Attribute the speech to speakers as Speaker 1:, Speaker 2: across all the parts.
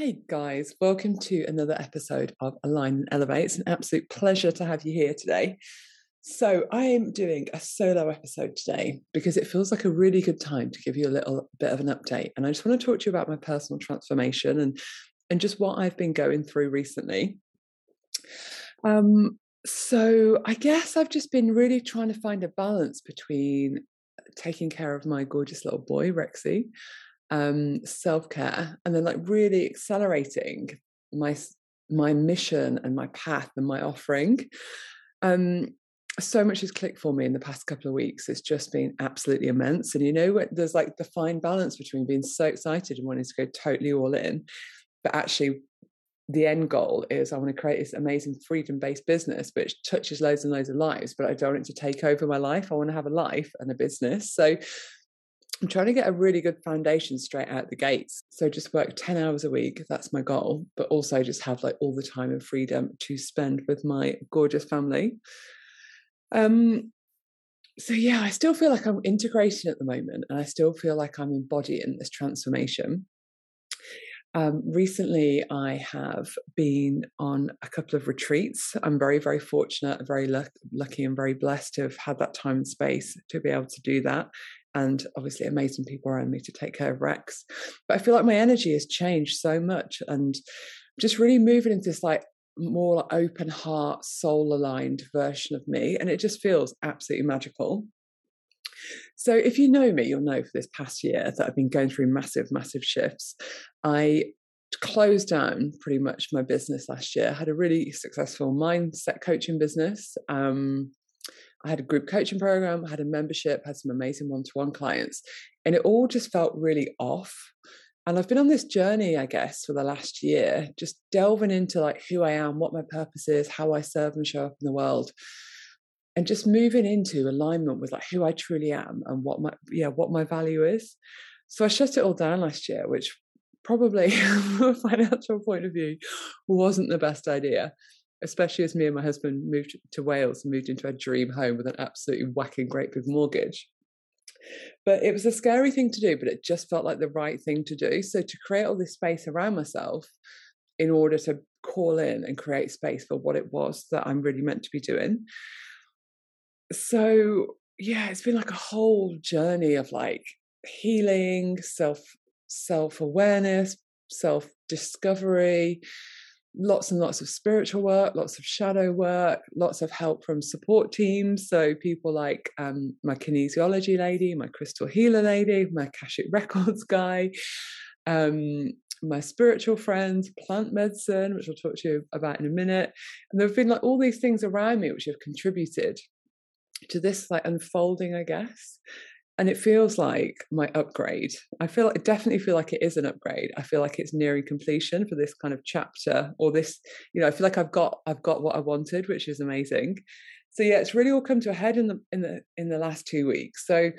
Speaker 1: Hey guys, welcome to another episode of Align and Elevate. It's an absolute pleasure to have you here today. So, I am doing a solo episode today because it feels like a really good time to give you a little bit of an update. And I just want to talk to you about my personal transformation and, and just what I've been going through recently. Um, so, I guess I've just been really trying to find a balance between taking care of my gorgeous little boy, Rexy, um, self care, and then like really accelerating my my mission and my path and my offering. Um, so much has clicked for me in the past couple of weeks. It's just been absolutely immense. And you know, there's like the fine balance between being so excited and wanting to go totally all in, but actually the end goal is I want to create this amazing freedom based business which touches loads and loads of lives, but I don't want it to take over my life. I want to have a life and a business. So I'm trying to get a really good foundation straight out the gates. So just work 10 hours a week, that's my goal, but also just have like all the time and freedom to spend with my gorgeous family. Um so yeah, I still feel like I'm integrating at the moment and I still feel like I'm embodying this transformation. Um, recently, I have been on a couple of retreats. I'm very, very fortunate, very lucky, and very blessed to have had that time and space to be able to do that. And obviously, amazing people around me to take care of Rex. But I feel like my energy has changed so much and just really moving into this like more open heart, soul aligned version of me. And it just feels absolutely magical. So, if you know me, you'll know for this past year that I've been going through massive, massive shifts. I closed down pretty much my business last year. Had a really successful mindset coaching business. Um, I had a group coaching program, I had a membership, had some amazing one to one clients, and it all just felt really off. And I've been on this journey, I guess, for the last year, just delving into like who I am, what my purpose is, how I serve and show up in the world and just moving into alignment with like who I truly am and what my yeah what my value is. So I shut it all down last year, which probably from a financial point of view wasn't the best idea, especially as me and my husband moved to Wales and moved into a dream home with an absolutely whacking great big mortgage. But it was a scary thing to do, but it just felt like the right thing to do. So to create all this space around myself in order to call in and create space for what it was that I'm really meant to be doing so yeah, it's been like a whole journey of like healing, self self awareness, self discovery, lots and lots of spiritual work, lots of shadow work, lots of help from support teams. So people like um, my kinesiology lady, my crystal healer lady, my Akashic Records guy, um, my spiritual friends, plant medicine, which I'll talk to you about in a minute. And there have been like all these things around me which have contributed to this like unfolding, I guess. And it feels like my upgrade. I feel I definitely feel like it is an upgrade. I feel like it's nearing completion for this kind of chapter or this, you know, I feel like I've got I've got what I wanted, which is amazing. So yeah, it's really all come to a head in the in the in the last two weeks. So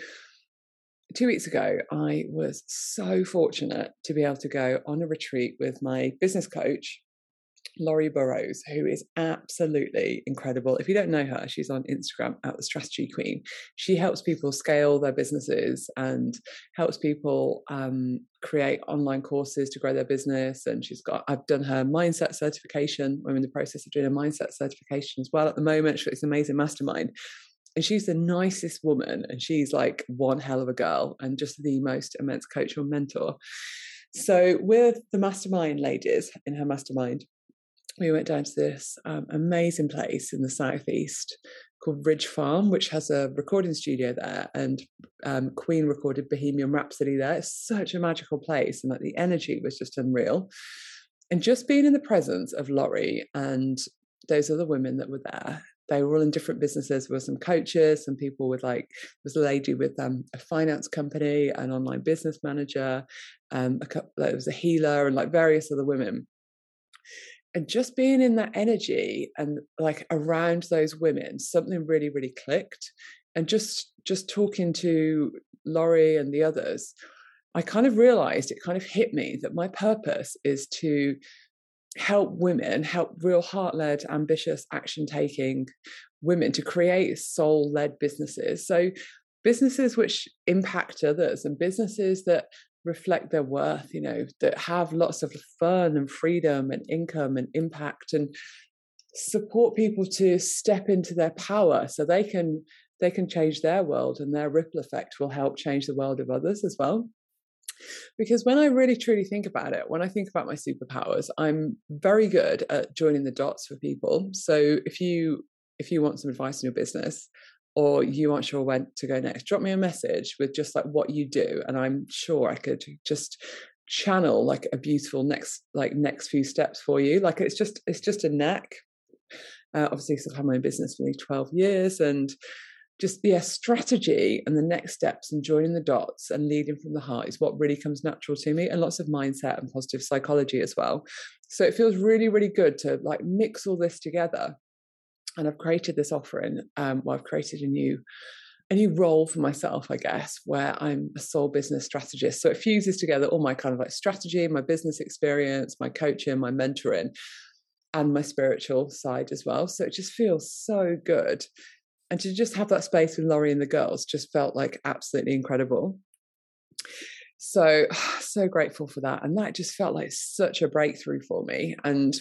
Speaker 1: two weeks ago, I was so fortunate to be able to go on a retreat with my business coach Laurie Burrows, who is absolutely incredible. If you don't know her, she's on Instagram at the Strategy Queen. She helps people scale their businesses and helps people um, create online courses to grow their business. And she's got, I've done her mindset certification. I'm in the process of doing a mindset certification as well at the moment. She's an amazing mastermind. And she's the nicest woman, and she's like one hell of a girl, and just the most immense coach or mentor. So, with the mastermind ladies in her mastermind, we went down to this um, amazing place in the southeast called Ridge Farm, which has a recording studio there, and um, Queen recorded Bohemian Rhapsody there. It's such a magical place, and like the energy was just unreal. And just being in the presence of Laurie and those other women that were there, they were all in different businesses. There were some coaches, some people with like there was a lady with um, a finance company, an online business manager, um, a couple, there was a healer, and like various other women and just being in that energy and like around those women something really really clicked and just just talking to laurie and the others i kind of realized it kind of hit me that my purpose is to help women help real heart-led ambitious action taking women to create soul-led businesses. So businesses which impact others and businesses that reflect their worth, you know, that have lots of fun and freedom and income and impact and support people to step into their power so they can they can change their world and their ripple effect will help change the world of others as well. Because when i really truly think about it when i think about my superpowers i'm very good at joining the dots for people. So if you if you want some advice in your business or you aren't sure when to go next drop me a message with just like what you do and i'm sure i could just channel like a beautiful next like next few steps for you like it's just it's just a knack uh, obviously, I've had my own business for nearly 12 years and just yeah, strategy and the next steps and joining the dots and leading from the heart is what really comes natural to me and lots of mindset and positive psychology as well. So it feels really, really good to like mix all this together. And I've created this offering. Um, well, I've created a new a new role for myself, I guess, where I'm a soul business strategist. So it fuses together all my kind of like strategy, my business experience, my coaching, my mentoring, and my spiritual side as well. So it just feels so good. And to just have that space with Laurie and the girls just felt like absolutely incredible. So, so grateful for that. And that just felt like such a breakthrough for me. And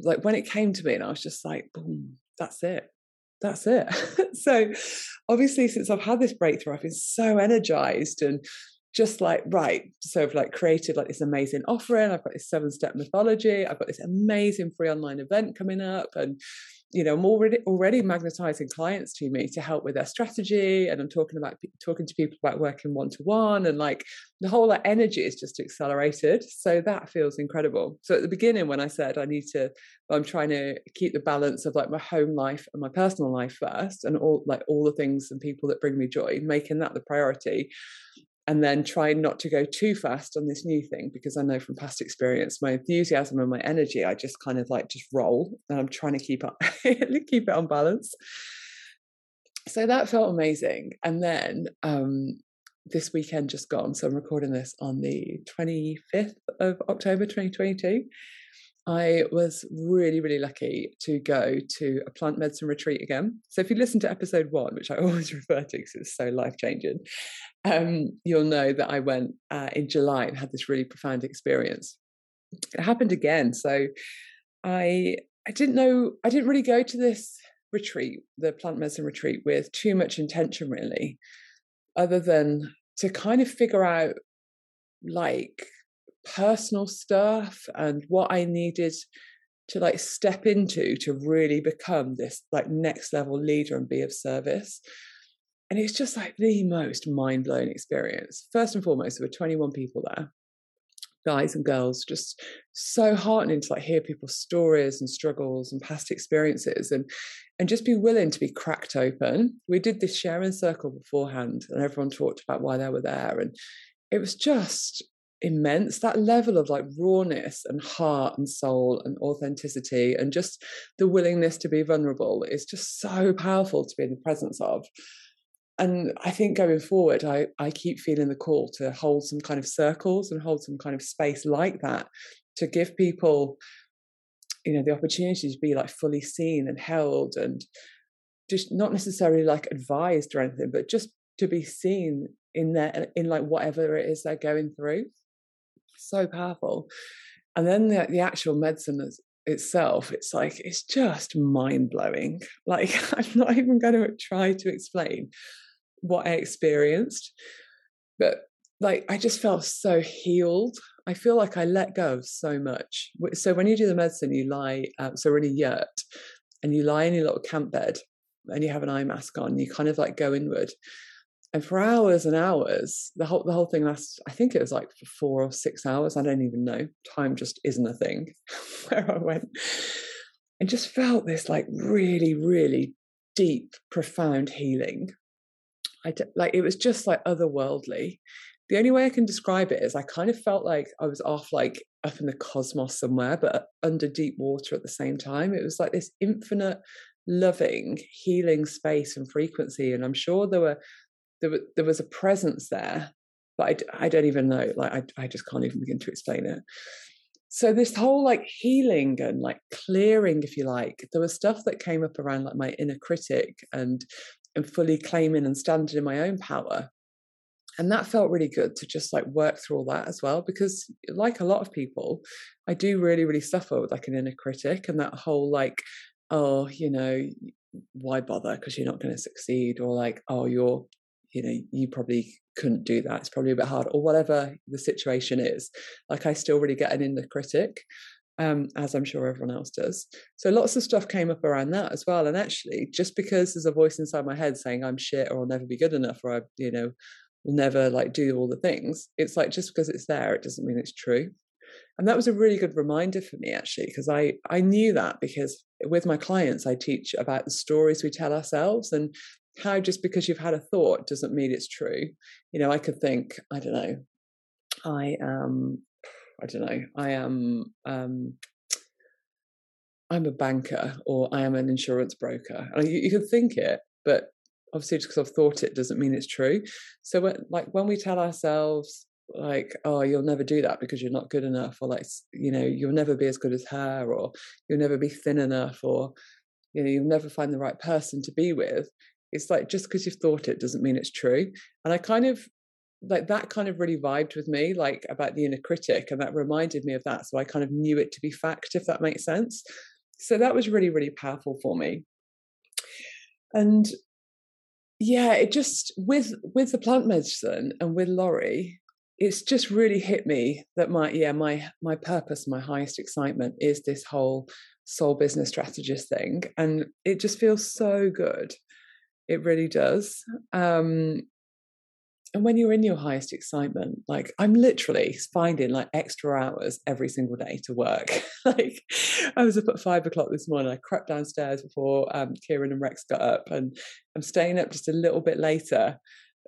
Speaker 1: like when it came to me, and I was just like, boom, that's it. That's it. so, obviously, since I've had this breakthrough, I've been so energized and just like right so i've like created like this amazing offering i've got this seven step mythology i've got this amazing free online event coming up and you know i'm already already magnetizing clients to me to help with their strategy and i'm talking about talking to people about working one to one and like the whole like, energy is just accelerated. So that feels incredible. So at the beginning when i said i need to i'm trying to keep the balance of like my home life and my personal life first and all like all the things and people that bring me joy making that the priority and then try not to go too fast on this new thing because I know from past experience my enthusiasm and my energy I just kind of like just roll and I'm trying to keep up keep it on balance. So that felt amazing. And then um this weekend just gone, so I'm recording this on the 25th of October 2022. I was really, really lucky to go to a plant medicine retreat again. So, if you listen to episode one, which I always refer to because it's so life changing, um, you'll know that I went uh, in July and had this really profound experience. It happened again. So, I I didn't know I didn't really go to this retreat, the plant medicine retreat, with too much intention, really, other than to kind of figure out like personal stuff and what I needed to like step into to really become this like next level leader and be of service. And it's just like the most mind blowing experience. First and foremost, there were 21 people there, guys and girls, just so heartening to like hear people's stories and struggles and past experiences and and just be willing to be cracked open. We did this sharing circle beforehand and everyone talked about why they were there. And it was just immense that level of like rawness and heart and soul and authenticity and just the willingness to be vulnerable is just so powerful to be in the presence of. And i think going forward i i keep feeling the call to hold some kind of circles and hold some kind of space like that to give people you know the opportunity to be like fully seen and held and just not necessarily like advised or anything but just to be seen in their in like whatever it is they're going through so powerful. And then the, the actual medicine itself, it's like, it's just mind blowing. Like, I'm not even going to try to explain what I experienced, but like, I just felt so healed. I feel like I let go of so much. So when you do the medicine, you lie, uh, so we're in a yurt and you lie in your little camp bed and you have an eye mask on, you kind of like go inward and for hours and hours the whole the whole thing lasts i think it was like for four or six hours i don't even know. Time just isn't a thing where i went. And just felt this like really really deep profound healing. I like it was just like otherworldly. The only way i can describe it is i kind of felt like i was off like up in the cosmos somewhere but under deep water at the same time. It was like this infinite loving healing space and frequency and i'm sure there were there, there was a presence there, but I, I don't even know. Like, I, I just can't even begin to explain it. So this whole like healing and like clearing, if you like, there was stuff that came up around like my inner critic and and fully claiming and standing in my own power. and that felt really good to just like work through all that as well because like a lot of people i do really really suffer with like an inner critic and that whole like oh you know why bother because you're not going to succeed or like oh you're you know you probably couldn't do that it's probably a bit hard or whatever the situation is like i still really get an inner critic um, as I'm sure everyone else does. So lots of stuff came up around that as well. And actually, just because there's a voice inside my head saying I'm shit or I'll never be good enough or I, you know, will never like do all the things, it's like just because it's there, it doesn't mean it's true. And that was a really good reminder for me actually, because I I knew that because with my clients I teach about the stories we tell ourselves and how just because you've had a thought doesn't mean it's true. You know, I could think, I don't know, I am I don't know, I am um, I'm a banker or I am an insurance broker. And you, you can think it, but obviously just because I've thought it doesn't mean it's true. So when, like when we tell ourselves like, oh, you'll never do that because you're not good enough, or like, you know, you'll never be as good as her, or you'll never be thin enough, or you know, you'll never find the right person to be with. It's like just because you've thought it doesn't mean it's true. And I kind of like that kind of really vibed with me, like about the inner critic, and that reminded me of that. So I kind of knew it to be fact, if that makes sense. So that was really, really powerful for me. And yeah, it just with with the plant medicine and with Laurie, it's just really hit me that my yeah my my purpose, my highest excitement is this whole soul business strategist thing, and it just feels so good. It really does. Um, and when you're in your highest excitement like i'm literally finding like extra hours every single day to work like i was up at five o'clock this morning i crept downstairs before um, kieran and rex got up and i'm staying up just a little bit later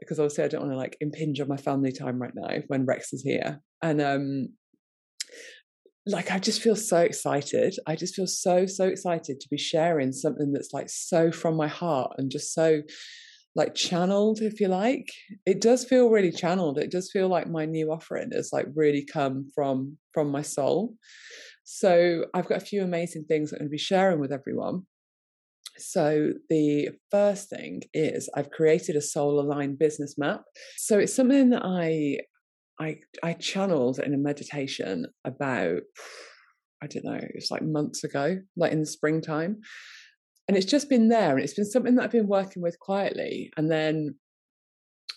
Speaker 1: because obviously i don't want to like impinge on my family time right now when rex is here and um like I just feel so excited. I just feel so so excited to be sharing something that's like so from my heart and just so like channeled if you like. It does feel really channeled. It does feel like my new offering has like really come from from my soul. So i've got a few amazing things i'm going to be sharing with everyone. So the first thing is i've created a soul aligned business map. So it's something that i i i channeled in a meditation about i don't know it's like months ago like in the springtime and it's just been there and it's been something that I've been working with quietly. And then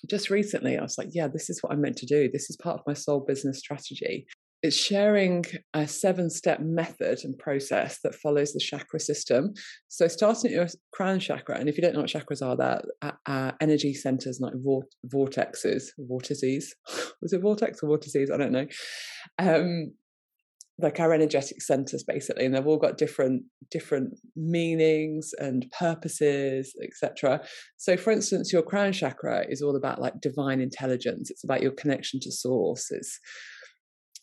Speaker 1: just recently, I was like, yeah, this is what I'm meant to do. This is part of my soul business strategy. It's sharing a seven step method and process that follows the chakra system. So, starting at your crown chakra, and if you don't know what chakras are, they're uh, uh energy centers like vortexes, vortices. Was it vortex or vortices? I don't know. Um, like our energetic centers basically and they've all got different different meanings and purposes etc so for instance your crown chakra is all about like divine intelligence it's about your connection to source it's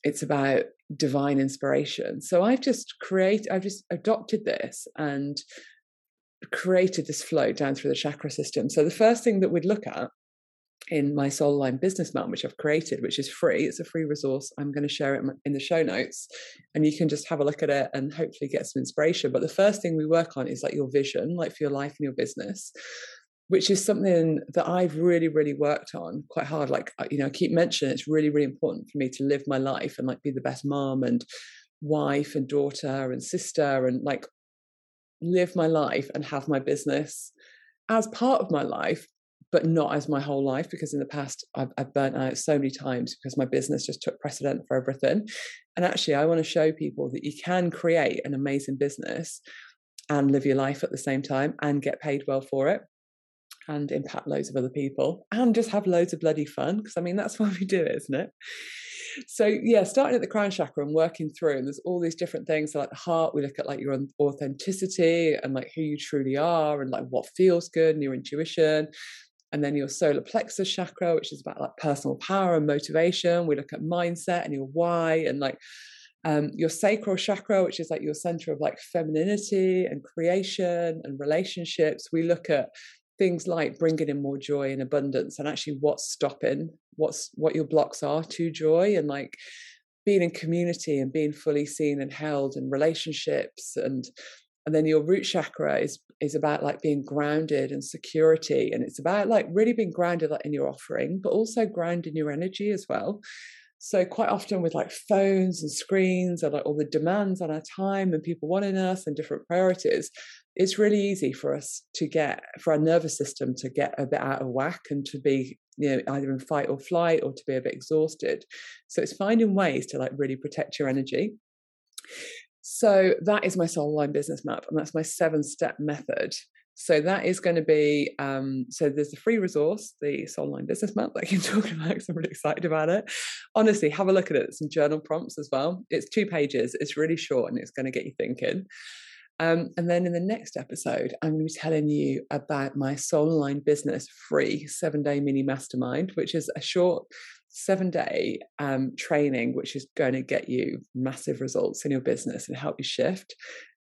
Speaker 1: it's about divine inspiration. So i've just created i've just adopted this and created this flow down through the chakra system. So the first thing that we'd look at in my soul aligned business map which i've created which is free it's a free resource i'm going to share it in the show notes and you can just have a look at it and hopefully get some inspiration. But the first thing we work on is like your vision like for your life and your business which is something that i've really really worked on quite hard like you know i keep mentioning it's really really important for me to live my life and like be the best mom and wife and daughter and sister and like live my life and have my business as part of my life but not as my whole life because in the past I've, I've burnt out so many times because my business just took precedent for everything. And actually, I want to show people that you can create an amazing business and live your life at the same time and get paid well for it and impact loads of other people and just have loads of bloody fun because I mean that's why we do it, isn't it? So yeah, starting at the crown chakra and working through, and there's all these different things. So like the heart, we look at like your authenticity and like who you truly are, and like what feels good and your intuition and then your solar plexus chakra, which is about like personal power and motivation. We look at mindset and your why, and like um, your sacral chakra, which is like your center of like femininity and creation and relationships. We look at things like bringing in more joy and abundance, and actually what's stopping, what's what your blocks are to joy, and like being in community and being fully seen and held, and relationships and and then your root chakra is is about like being grounded and security and it's about like really being grounded in your offering but also grounding your energy as well so quite often with like phones and screens and like all the demands on our time and people wanting us and different priorities it's really easy for us to get for our nervous system to get a bit out of whack and to be you know either in fight or flight or to be a bit exhausted. So it's finding ways to like really protect your energy. So that is my soul aligned business map and that's my seven step method so that is going to be um, so there's a free resource, the Soul Aligned Business Map that I can talk about because I'm really excited about it. Honestly, have a look at it. Some journal prompts as well. It's two pages. It's really short and it's going to get you thinking. Um, and then in the next episode, I'm going to be telling you about my Soul Line Business free seven day mini mastermind, which is a short seven day um, training, which is going to get you massive results in your business and help you shift.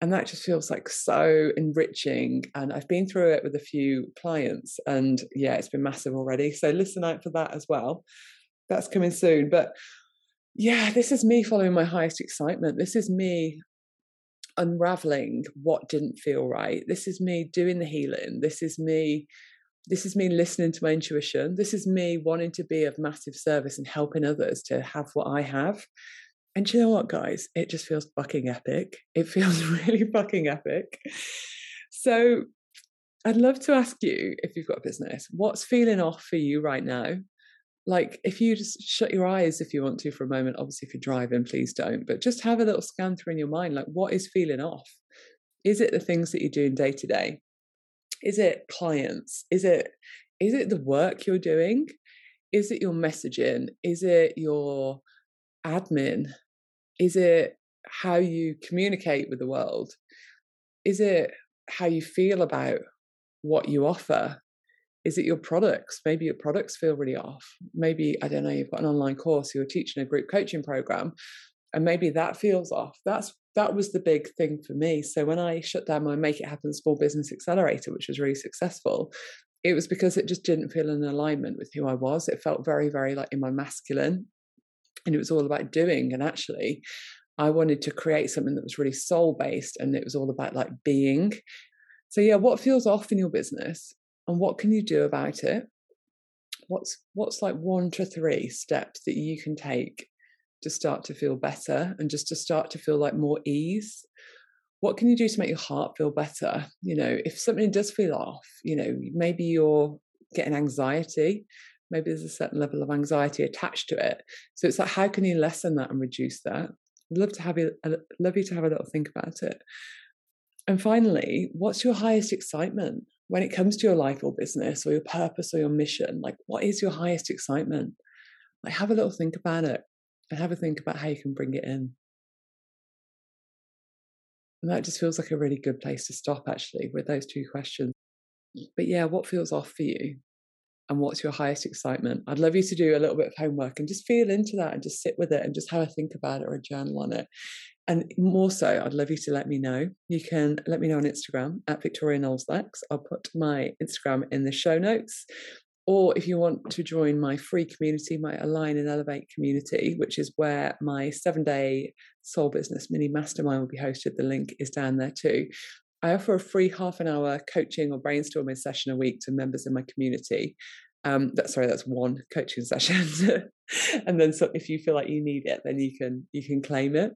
Speaker 1: And that just feels like so enriching. And I've been through it with a few clients, and yeah, it's been massive already. So listen out for that as well. That's coming soon. But yeah, this is me following my highest excitement. This is me unraveling what didn't feel right. This is me doing the healing. This is me this is me listening to my intuition. This is me wanting to be of massive service and helping others to have what I have. And you know what, guys? It just feels fucking epic. It feels really fucking epic. So I'd love to ask you if you've got a business, what's feeling off for you right now? like if you just shut your eyes if you want to for a moment obviously if you're driving please don't but just have a little scan through in your mind like what is feeling off is it the things that you're doing day to day is it clients is it is it the work you're doing is it your messaging is it your admin is it how you communicate with the world is it how you feel about what you offer is it your products? Maybe your products feel really off. Maybe, I don't know, you've got an online course, you're teaching a group coaching program, and maybe that feels off. That's that was the big thing for me. So when I shut down my Make It Happen Small Business Accelerator, which was really successful, it was because it just didn't feel in alignment with who I was. It felt very, very like in my masculine. And it was all about doing. And actually, I wanted to create something that was really soul based and it was all about like being. So, yeah, what feels off in your business? and what can you do about it what's what's like one to three steps that you can take to start to feel better and just to start to feel like more ease what can you do to make your heart feel better you know if something does feel off you know maybe you're getting anxiety maybe there's a certain level of anxiety attached to it so it's like how can you lessen that and reduce that I'd love to have you I'd love you to have a little think about it and finally what's your highest excitement when it comes to your life or business or your purpose or your mission, like what is your highest excitement? Like have a little think about it and have a think about how you can bring it in. And that just feels like a really good place to stop actually with those two questions. But yeah, what feels off for you? And what's your highest excitement? I'd love you to do a little bit of homework and just feel into that and just sit with it and just have a think about it or a journal on it. And more so, I'd love you to let me know. You can let me know on Instagram at Victoria Knowles Lex. I'll put my Instagram in the show notes. Or if you want to join my free community, my Align and Elevate community, which is where my seven day soul business mini mastermind will be hosted, the link is down there too. I offer a free half an hour coaching or brainstorming session a week to members in my community. Um, that, sorry, that's one coaching session, and then so if you feel like you need it, then you can you can claim it.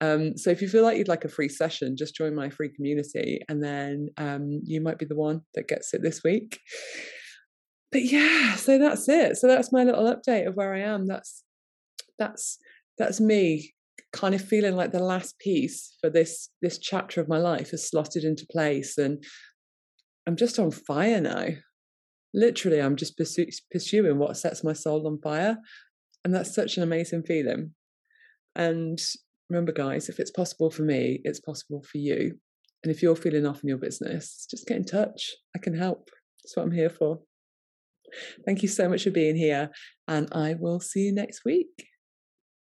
Speaker 1: Um, so if you feel like you'd like a free session, just join my free community, and then um, you might be the one that gets it this week. But yeah, so that's it. So that's my little update of where I am. That's that's that's me kind of feeling like the last piece for this this chapter of my life has slotted into place and i'm just on fire now literally i'm just pursuing what sets my soul on fire and that's such an amazing feeling and remember, guys, if it's possible for me, it's possible for you. And if you're feeling off in your business, just get in touch. I can help. That's what I'm here for. Thank you so much for being here, and I will see you next week.